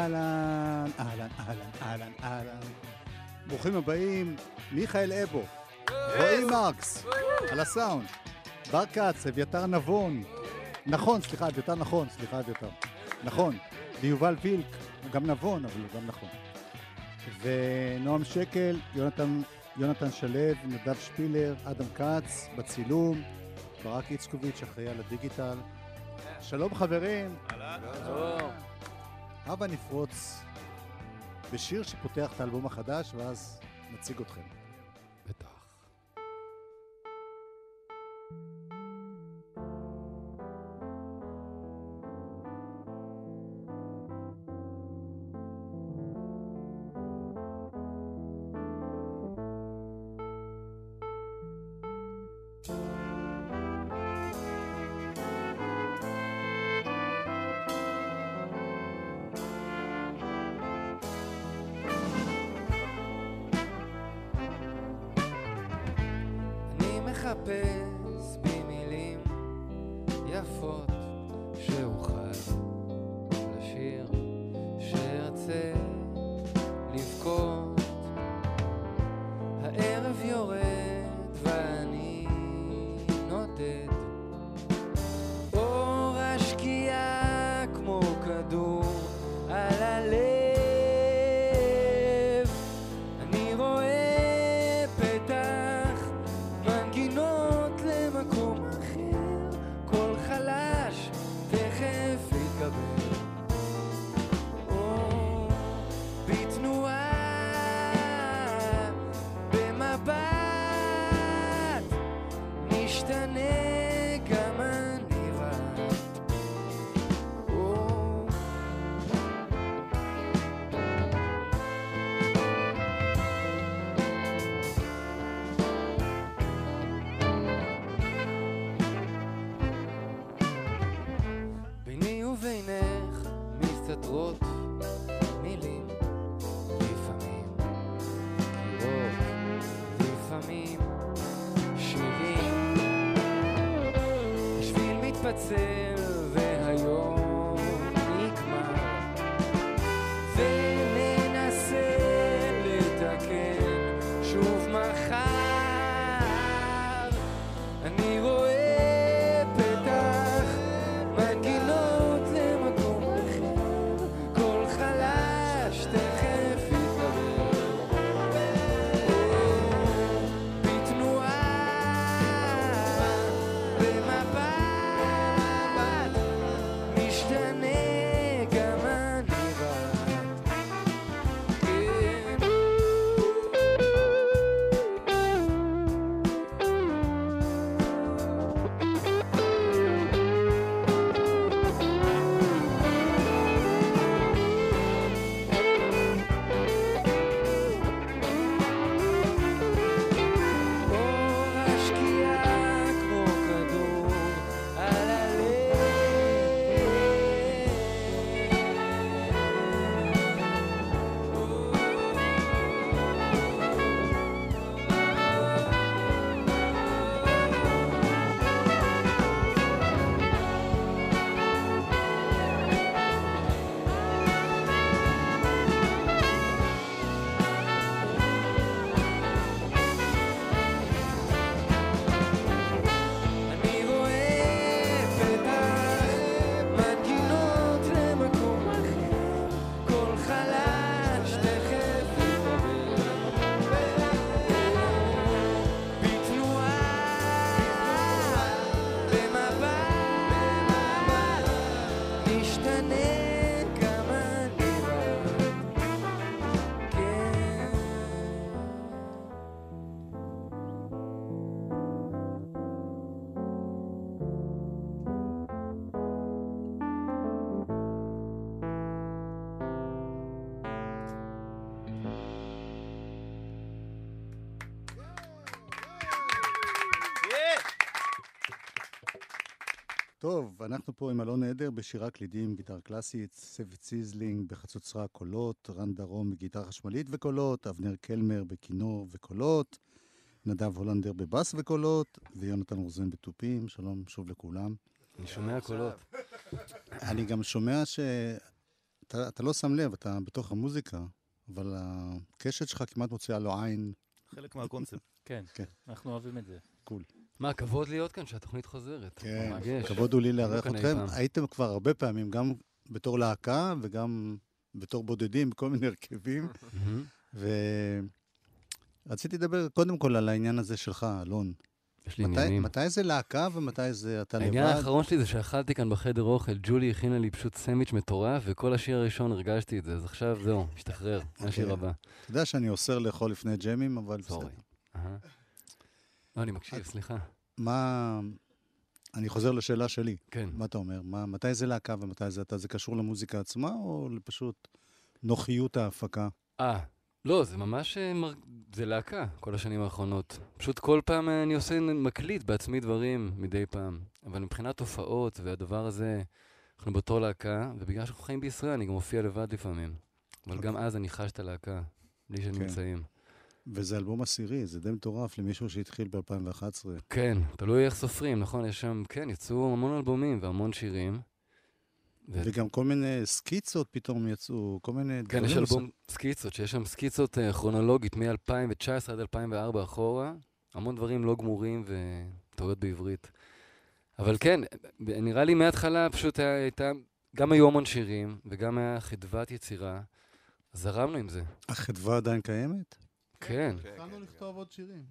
אהלן, אהלן, אהלן, אהלן, אהלן. ברוכים הבאים, מיכאל אבו, רועי מרקס, על הסאונד, בר כץ, אביתר נבון, נכון, סליחה, אביתר נכון, סליחה, אביתר, נכון, ויובל וילק, הוא גם נבון, אבל הוא גם נכון. ונועם שקל, יונתן, יונתן שלו, נדב שפילר, אדם כץ, בצילום, ברק איצקוביץ', אחראי על הדיגיטל. שלום חברים. שלום. הבה נפרוץ בשיר שפותח את האלבום החדש, ואז נציג אתכם. אני טוב, אנחנו פה עם אלון עדר בשירה קלידים, גיטרה קלאסית, ספי ציזלינג בחצוצרה קולות, רן דרום בגיטרה חשמלית וקולות, אבנר קלמר בכינור וקולות, נדב הולנדר בבאס וקולות, ויונתן רוזן בתופים. שלום שוב לכולם. אני שומע קולות. אני גם שומע ש... אתה, אתה לא שם לב, אתה בתוך המוזיקה, אבל הקשת שלך כמעט מוציאה לו עין. חלק מהקונספט. כן, כן. אנחנו אוהבים את זה. מה, כבוד להיות כאן שהתוכנית חוזרת. כן, מרגש. כבוד הוא לי לארח כאן אי אתכם. הייתם כבר הרבה פעמים, גם בתור להקה וגם בתור בודדים, בכל מיני הרכבים. ורציתי לדבר קודם כל על העניין הזה שלך, אלון. יש לי מתי, עניינים. מתי זה להקה ומתי זה אתה העניין לבד? האחרון שלי זה שאכלתי כאן בחדר אוכל, ג'ולי הכינה לי פשוט סנדוויץ' מטורף, וכל השיר הראשון הרגשתי את זה, אז עכשיו זהו, משתחרר, זה השיר. הבא. אתה יודע שאני אוסר לאכול לפני ג'מים, אבל בסדר. לא, אני מקשיב, סליחה. מה... אני חוזר לשאלה שלי. כן. מה אתה אומר? מה, מתי זה להקה ומתי זה אתה? זה קשור למוזיקה עצמה, או פשוט נוחיות ההפקה? אה, לא, זה ממש, אה, מר- זה להקה, כל השנים האחרונות. פשוט כל פעם אה, אני עושה, מקליט בעצמי דברים מדי פעם. אבל מבחינת הופעות והדבר הזה, אנחנו בתור להקה, ובגלל שאנחנו חיים בישראל, אני גם מופיע לבד לפעמים. אבל גם אז אני חש את הלהקה, בלי כן. וזה אלבום עשירי, זה די מטורף למישהו שהתחיל ב-2011. כן, תלוי איך סופרים, נכון? יש שם, כן, יצאו המון אלבומים והמון שירים. ו- וגם כל מיני סקיצות פתאום יצאו, כל מיני כן, דברים. יש נוספים. אלבום סקיצות, שיש שם סקיצות אה, כרונולוגית מ-2019 עד 2004 אחורה, המון דברים לא גמורים וטעויות בעברית. אבל כן, נראה לי מההתחלה פשוט היה- הייתה, גם היו המון שירים, וגם היה חדוות יצירה, זרמנו עם זה. החדווה עדיין קיימת? כן, התחלנו לכתוב עוד שירים.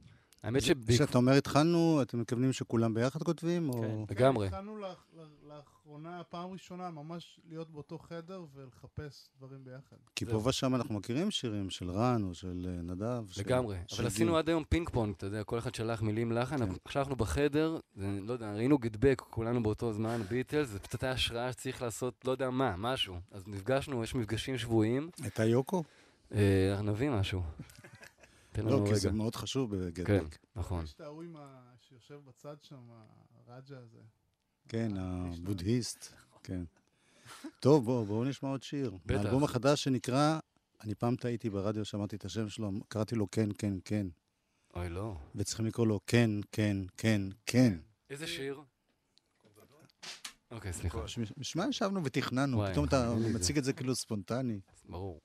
האמת כשאתה שבעקבות... אומר התחלנו, אתם מתכוונים שכולם ביחד כותבים? כן. לגמרי. כן, התחלנו לאחרונה, פעם ראשונה, ממש להיות באותו חדר ולחפש דברים ביחד. כי. פה ושם אנחנו מכירים שירים של רן או של אה, נדב. לגמרי, אבל. עשינו עד היום פינג פונג, אתה יודע, כל אחד שלח מילים לחן, כן. אבל עכשיו אנחנו בחדר, זה, לא יודע, ראינו גדבק, כולנו באותו זמן, ביטלס, זה קצת היה השראה שצריך לעשות, לא יודע מה, משהו. אז נפגשנו, יש מפגשים שבועיים, הייתה יוקו? אה, אנחנו נביא משהו. תן לנו לא, כי רגע. זה מאוד חשוב כן, בגדבק. נכון. יש את ההוא עם ה... שיושב בצד שם, הרג'ה הזה. כן, אה, הבודהיסט. כן. טוב, בואו, בואו נשמע עוד שיר. בטח. האלבום החדש שנקרא, אני פעם טעיתי ברדיו, שמעתי את השם שלו, קראתי לו כן, כן, כן. אוי, לא. וצריכים לקרוא לו כן, כן, כן, כן. איזה שיר? אוקיי, סליחה. בשביל מה ישבנו ותכננו? פתאום אתה. מציג את זה כאילו ספונטני. ברור.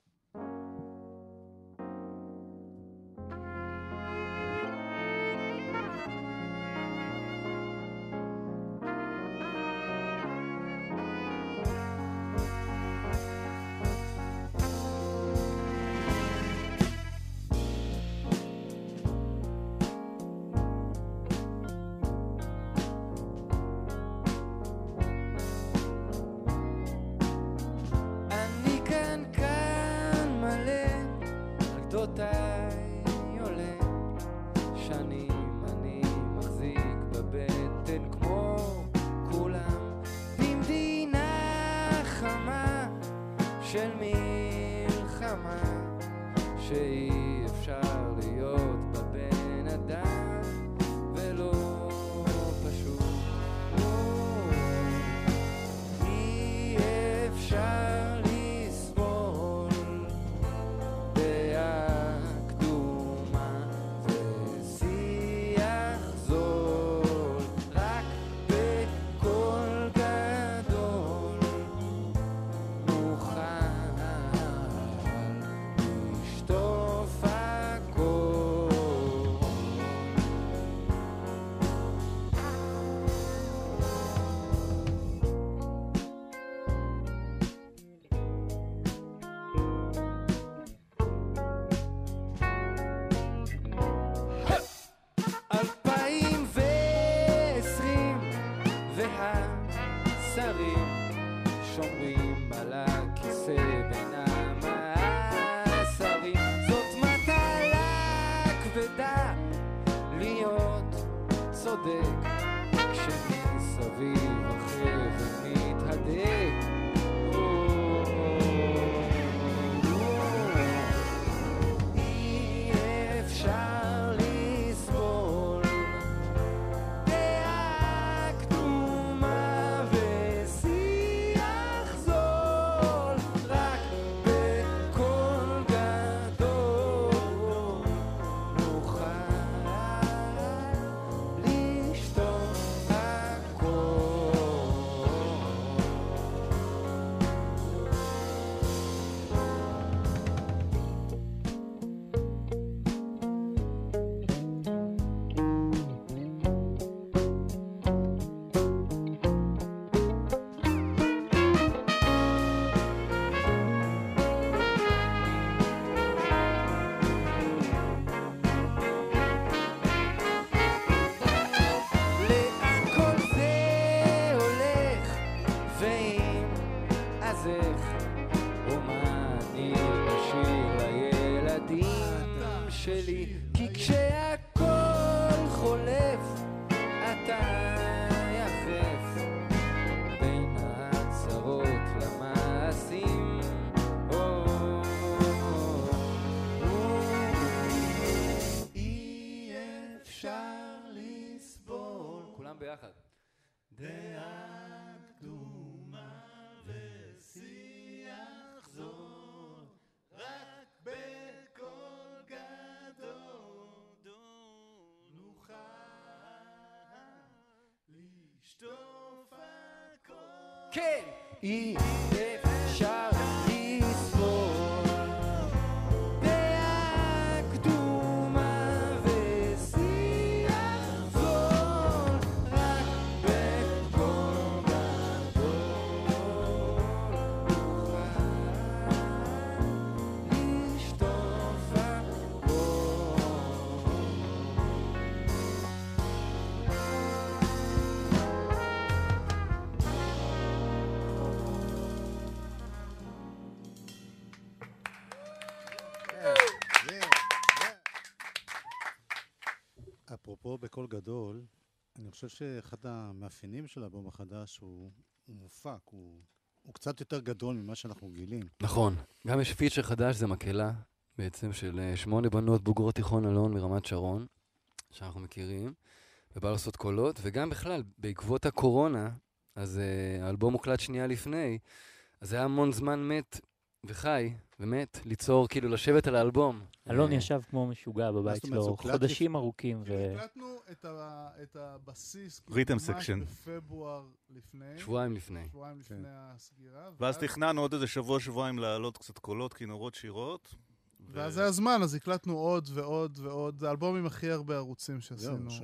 ביחד. דעה קדומה ושיח זול, רק בקול גדול נוכל לשטוף הכל. כן! אפרופו בקול גדול, אני חושב שאחד המאפיינים של האלבום החדש הוא, הוא מופק, הוא, הוא קצת יותר גדול ממה שאנחנו רגילים. נכון. גם יש פיצ'ר חדש, זה מקהלה, בעצם של אה, שמונה בנות בוגרות תיכון אלון מרמת שרון, שאנחנו מכירים, ובא לעשות קולות, וגם בכלל, בעקבות הקורונה, אז אה, האלבום הוקלט שנייה לפני, אז היה המון זמן מת וחי ומת ליצור, כאילו, לשבת על האלבום. אלון אה, ישב כמו משוגע בבית זה שלו חודשים ארוכים, ו... כאילו הקלטנו את ה- את הבסיס, כאילו, rhythm ממש section. בפברואר לפני, שבועיים לפני. שבועיים כן. לפני הסגירה. ואז תכננו עוד איזה שבוע, שבועיים להעלות קצת קולות, כינורות, שירות. ו- ואז היה זמן, אז הקלטנו עוד ועוד ועוד. זה האלבום עם הכי הרבה ערוצים שעשינו, זה.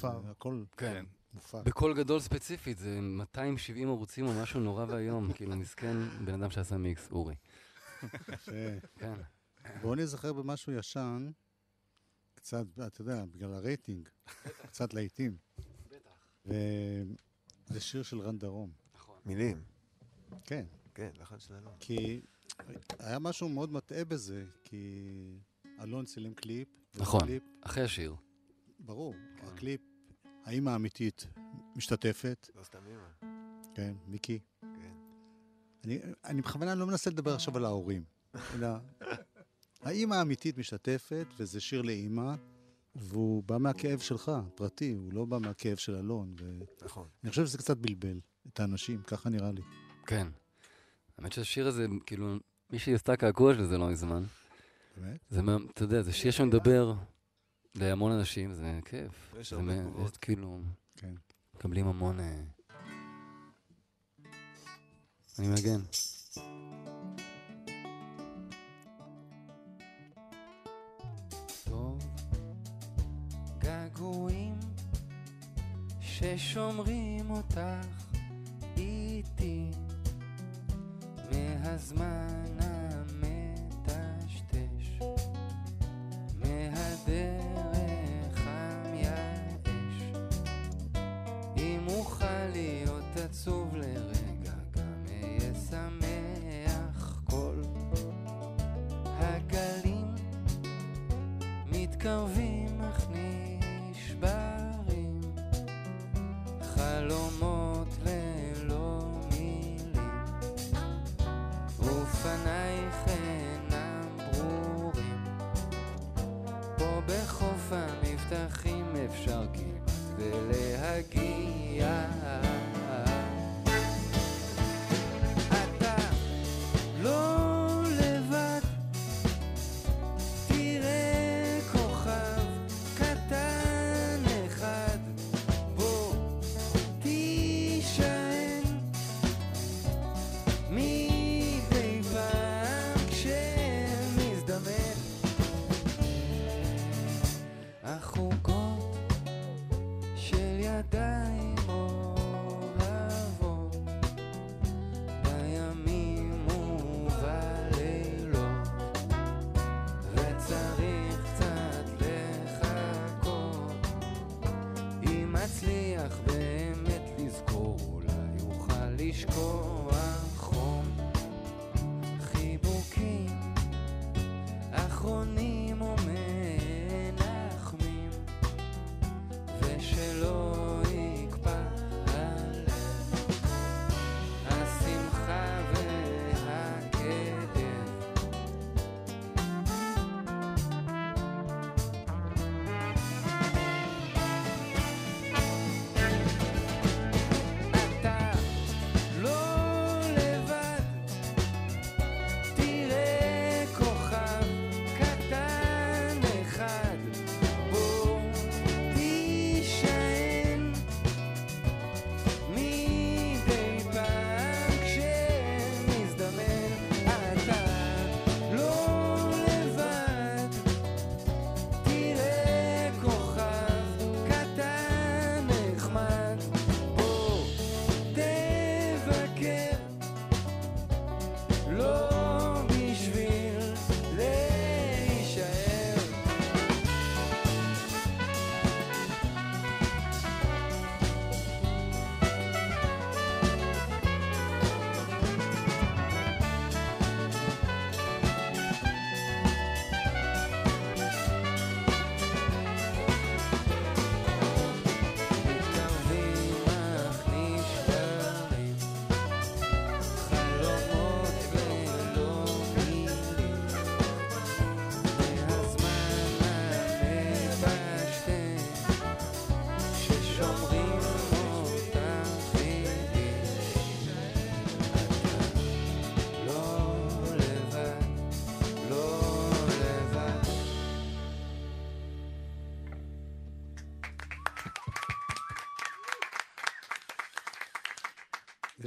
זה הכל כן. מופק. בקול גדול ספציפית, זה 270 ערוצים או משהו נורא ואיום. כאילו, מסכן בן אדם שעשה מיקס, אורי. כן. בואו נזכר במשהו ישן, קצת, אתה יודע, בגלל הרייטינג, קצת להיטים. וזה שיר של רן דרום. מילים. כן, כן, לחן של אלון. כי היה משהו מאוד מטעה בזה, כי אלון צילם קליפ. נכון. ובקליפ, אחרי השיר. ברור, הקליפ, האימא האמיתית משתתפת, לא סתם אימא. כן, מיקי. אני, אני בכוונה לא מנסה לדבר עכשיו על ההורים, אלא האימא האמיתית משתתפת, וזה שיר לאימא, והוא בא מהכאב שלך, פרטי, הוא לא בא מהכאב של אלון, ואני נכון. חושב שזה קצת בלבל את האנשים, ככה נראה לי. כן. האמת שהשיר הזה, כאילו, מישהי עשתה קעקוע של זה לא מזמן. באמת? זה, מה- אתה יודע, זה שיר שמדבר להמון אנשים, זה כיף. יש זה הרבה תגובות. כאילו, כן. מקבלים המון... אני מגן. געגועים ששומרים אותך איתי מהזמן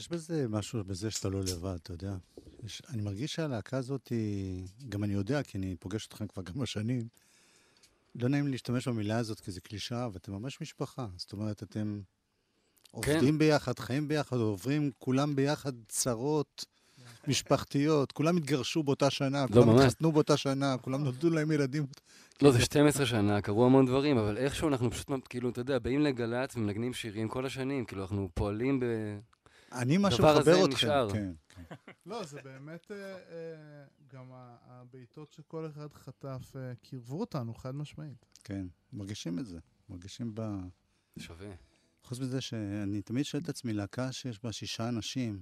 יש בזה משהו, בזה שאתה לא לבד, אתה יודע. יש, אני מרגיש שהלהקה הזאת היא... גם אני יודע, כי אני פוגש אתכם כבר כמה שנים. לא נעים להשתמש במילה הזאת, כי זו קלישאה, ואתם ממש משפחה. זאת אומרת, אתם עובדים ביחד, חיים ביחד, עוברים כולם ביחד צרות משפחתיות. כולם התגרשו באותה שנה, כולם ממש. התחתנו באותה שנה, כולם נולדו להם ילדים. לא, זה 12 שנה, קרו המון דברים, אבל איכשהו אנחנו פשוט, כאילו, אתה יודע, באים לגל"צ ומנגנים שירים כל השנים, כאילו, אנחנו פועלים ב... אני, מה הדבר הזה שמחבר אתכם, נשאר. כן, כן. לא, זה באמת, אה, אה, גם הבעיטות שכל אחד חטף אה, קירבו אותנו, חד משמעית. כן, מרגישים את זה. מרגישים ב... זה שווה. חוץ מזה שאני תמיד שואל את עצמי, להקה שיש בה שישה אנשים,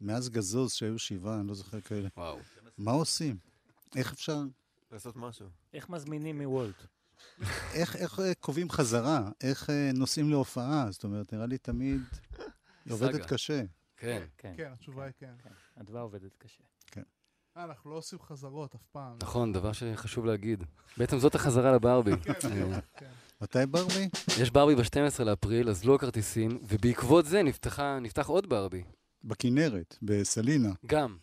מאז גזוז שהיו שבעה, אני לא זוכר כאלה, וואו. מה עושים? איך אפשר, לעשות משהו. איך מזמינים מוולט? איך, איך קובעים חזרה? איך נוסעים להופעה? זאת אומרת, נראה לי תמיד עובדת סאגה. קשה. כן. כן, כן, התשובה היא כן. כן. אדווה עובדת קשה. אה, אנחנו לא עושים חזרות אף פעם. נכון, דבר שחשוב להגיד. בעצם זאת החזרה לברבי. כן, כן. מתי ברבי? יש ברבי ב-12 לאפריל, אז לא הכרטיסים, ובעקבות זה נפתחה, נפתח עוד ברבי. בכנרת, בסלינה. גם.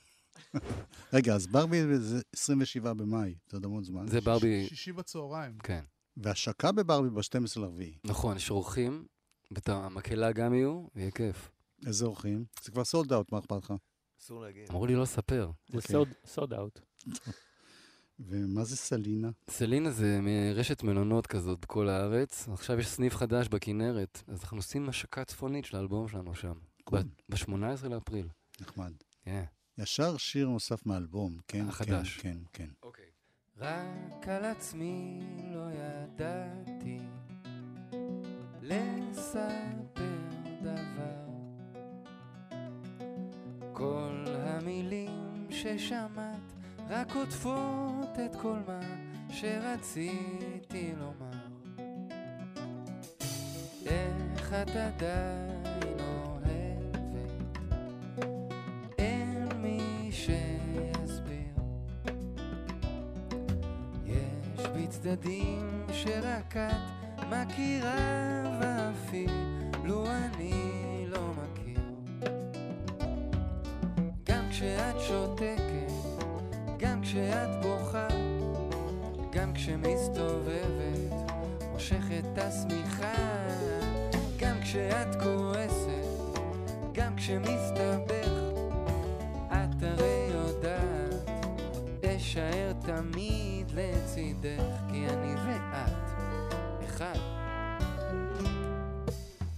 רגע, אז ברבי זה 27 במאי, זה עוד המון זמן. זה ברבי, שישי בצהריים. כן. והשקה בברבי ב-12 לרביעי. נכון, יש אורחים, ואת המקהלה גם יהיו, ויהיה כיף. איזה אורחים? זה כבר sold out, מה אכפת לך? אסור להגיד. אמרו לי לא לספר. זה אוקיי. סוד- sold out. ומה זה סלינה? סלינה זה רשת מלונות כזאת בכל הארץ. עכשיו יש סניף חדש בכנרת, אז אנחנו עושים השקה צפונית של האלבום שלנו שם. קול. ב-18 לאפריל. נחמד. כן. ישר שיר נוסף מהאלבום, כן, החדש. כן, כן, כן. אוקיי. רק על עצמי לא ידעתי לספר כל המילים ששמעת רק עוטפות את כל מה שרציתי לומר. איך את עדיין אוהבת, אין מי שיסביר. יש בי צדדים שרק את מכירה ואפילו אני כשאת שותקת, גם כשאת בוכה גם כשמסתובבת, מושכת את השמיכה גם כשאת כועסת, גם כשמסתבך את הרי יודעת אשאר תמיד לצידך, כי אני ואת אחד.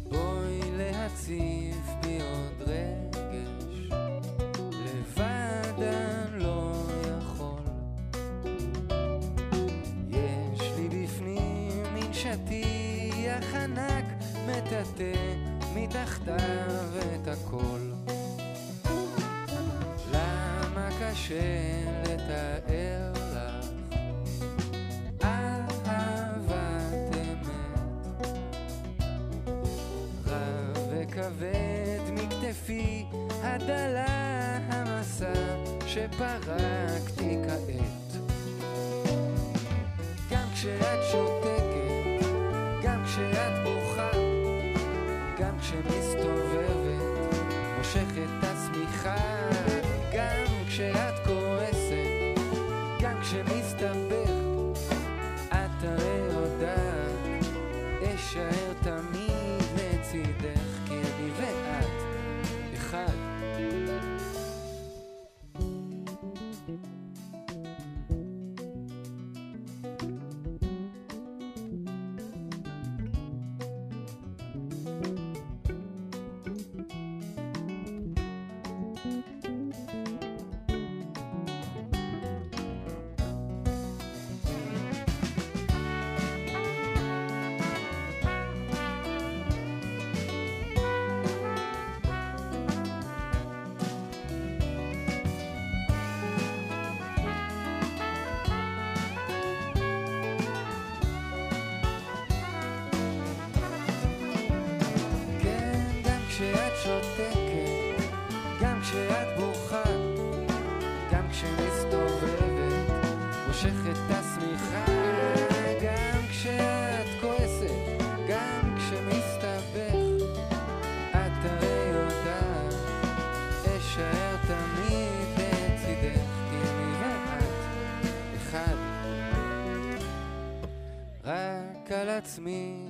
בואי להציף מטאטא מתחתיו את הכל. למה קשה לתאר לך אהבת אמת? רב וכבד מכתפי הדלה המסע שפרקתי כעת. גם כשאת שותקת, גם כשאת כשמסתבך, שותקת, גם כשאת בוכה, גם כשמסתובבת, מושכת את השמיכה, גם כשאת כועסת, גם כשמסתבך, את הרי יודעת, אשאר תמיד לצידך, כי אני ואת אחד. רק על עצמי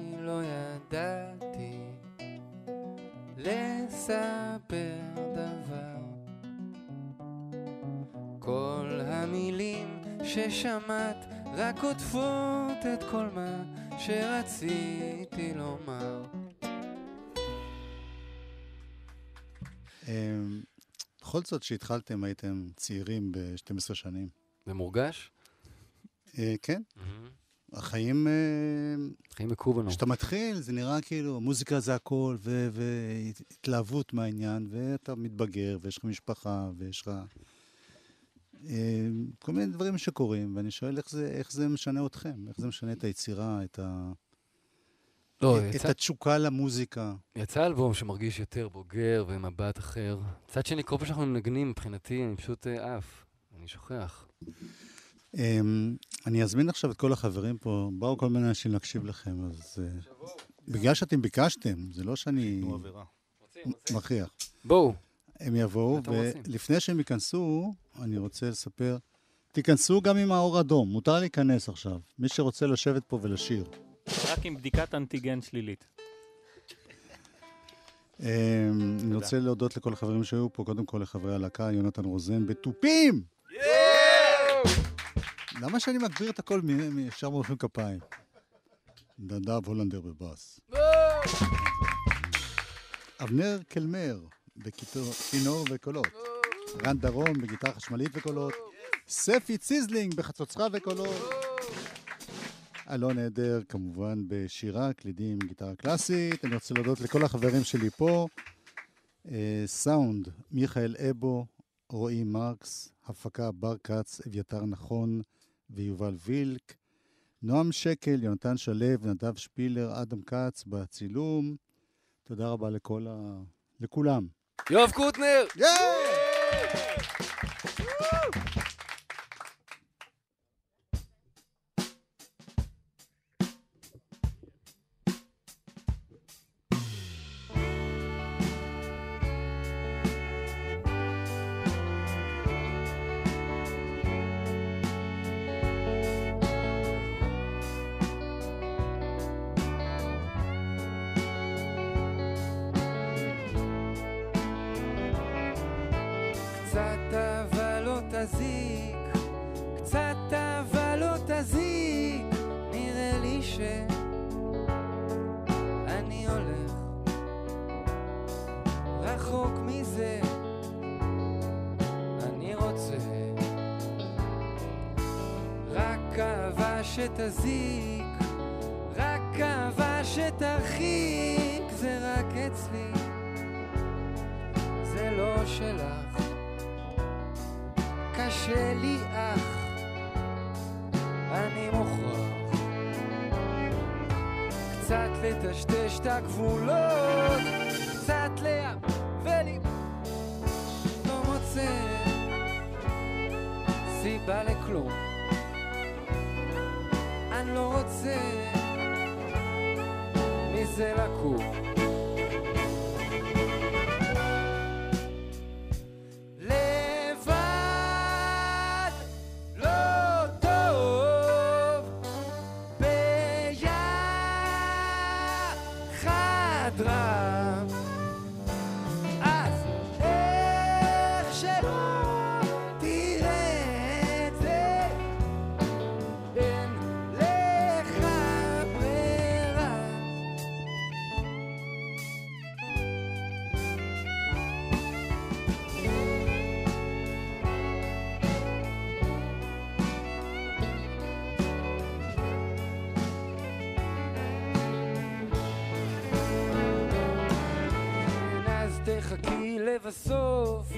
ששמעת רק עוטפות את כל מה שרציתי לומר. אמ, בכל זאת, כשהתחלתם הייתם צעירים ב-12 שנים. זה מורגש? אה, כן, החיים, אה, חיים הכו בנו. כשאתה מתחיל, זה נראה כאילו, מוזיקה זה הכל, ו- והתלהבות מהעניין, ואתה מתבגר, ויש לך משפחה, ויש לך כל מיני דברים שקורים, ואני שואל איך זה, איך זה משנה אתכם, איך זה משנה את היצירה, את, ה, לא, את, יצא, את התשוקה למוזיקה. יצא אלבום שמרגיש יותר בוגר ומבט אחר. מצד שני, כל פעם שאנחנו מנגנים, מבחינתי, אני פשוט אה, עף. אני שוכח. אמ, אני אזמין עכשיו את כל החברים פה, באו כל מיני אנשים להקשיב לכם, אז אה, בגלל שאתם ביקשתם, זה לא שאני נו עבירה. מכריח. בואו. הם יבואו? ולפני שהם ייכנסו, אני רוצה לספר, תיכנסו גם עם האור אדום, מותר להיכנס עכשיו. מי שרוצה לשבת פה ולשיר. רק עם בדיקת אנטיגן שלילית. אמ, אני רוצה להודות לכל החברים שהיו פה, קודם כל לחברי הלהקה, יונתן רוזן בתופים! למה שאני מגביר את הכל מ- מ- ישר מוחאים כפיים? נדב הולנדר בבאס. אבנר קלמר בכינור וקולות. רן דרום בגיטרה חשמלית וקולות. ספי ציזלינג בחצוצרה וקולות. אלון עדר, כמובן, בשירה, קלידים, גיטרה קלאסית. אני רוצה להודות לכל החברים שלי פה. אה, סאונד, מיכאל אבו, רועי מרקס, הפקה בר כץ, אביתר נכון ויובל וילק. נועם שקל, יונתן שלו, נדב שפילר, אדם כץ בצילום. תודה רבה לכל ה... לכולם. יואב קוטנר! קצת תזיק, קצת אבל לא תזיק, נראה לי שאני הולך רחוק מזה, אני רוצה רק אהבה שתזיק, קצת לטשטש את הגבולות קצת לאט ולי לא מוצא סיבה לכלום. אני לא רוצה מזה לקום תחכי לבסוף.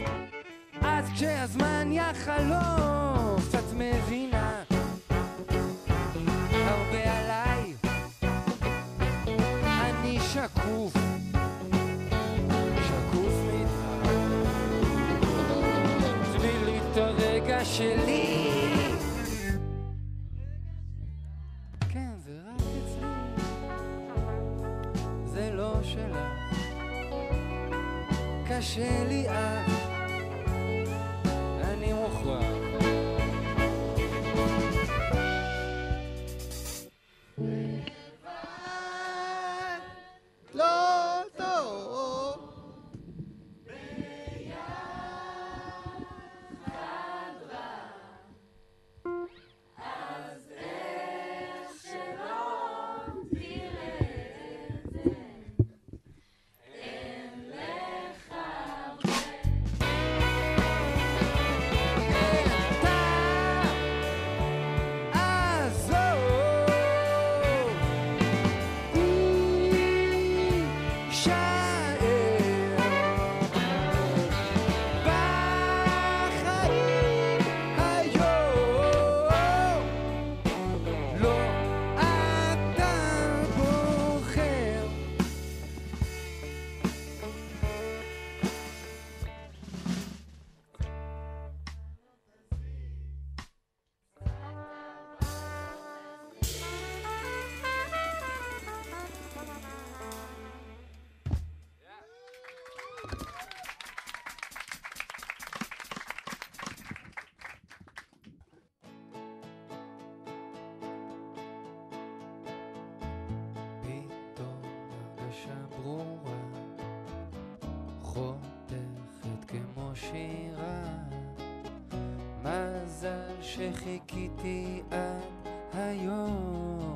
אז כשהזמן יחלוף את מבינה הרבה עליי. אני שקוף. שקוף מדי. תני לי את הרגע שלי קשה לי ברורה, חותכת כמו שירה. מזל שחיכיתי עד היום.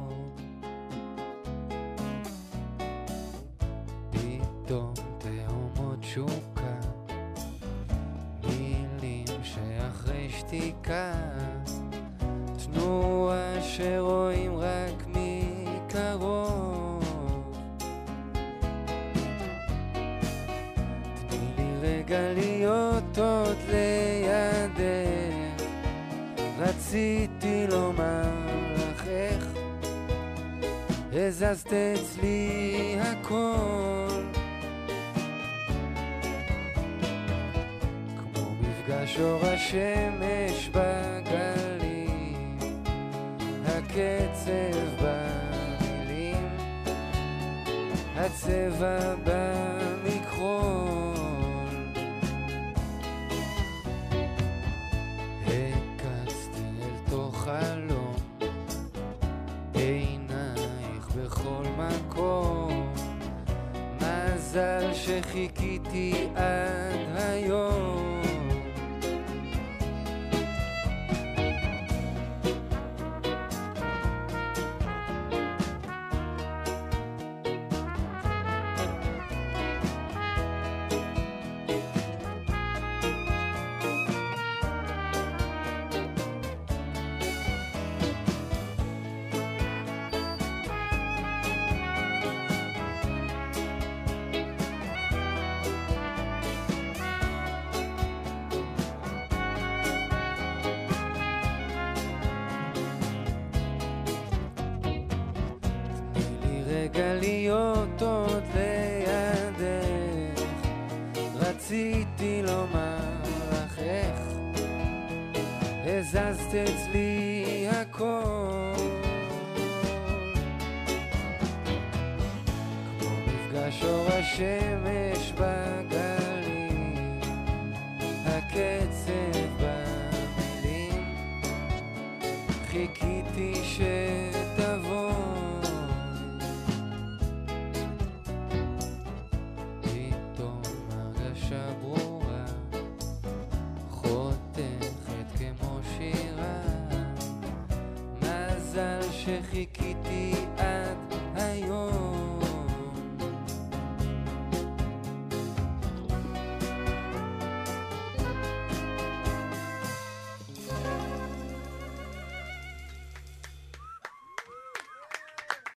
הצבע במקרון. הקצתי אל תוך חלום, עינייך בכל מקום, מזל שחיכיתי אז. הזזת אצלי הכל. כמו מפגש שורשים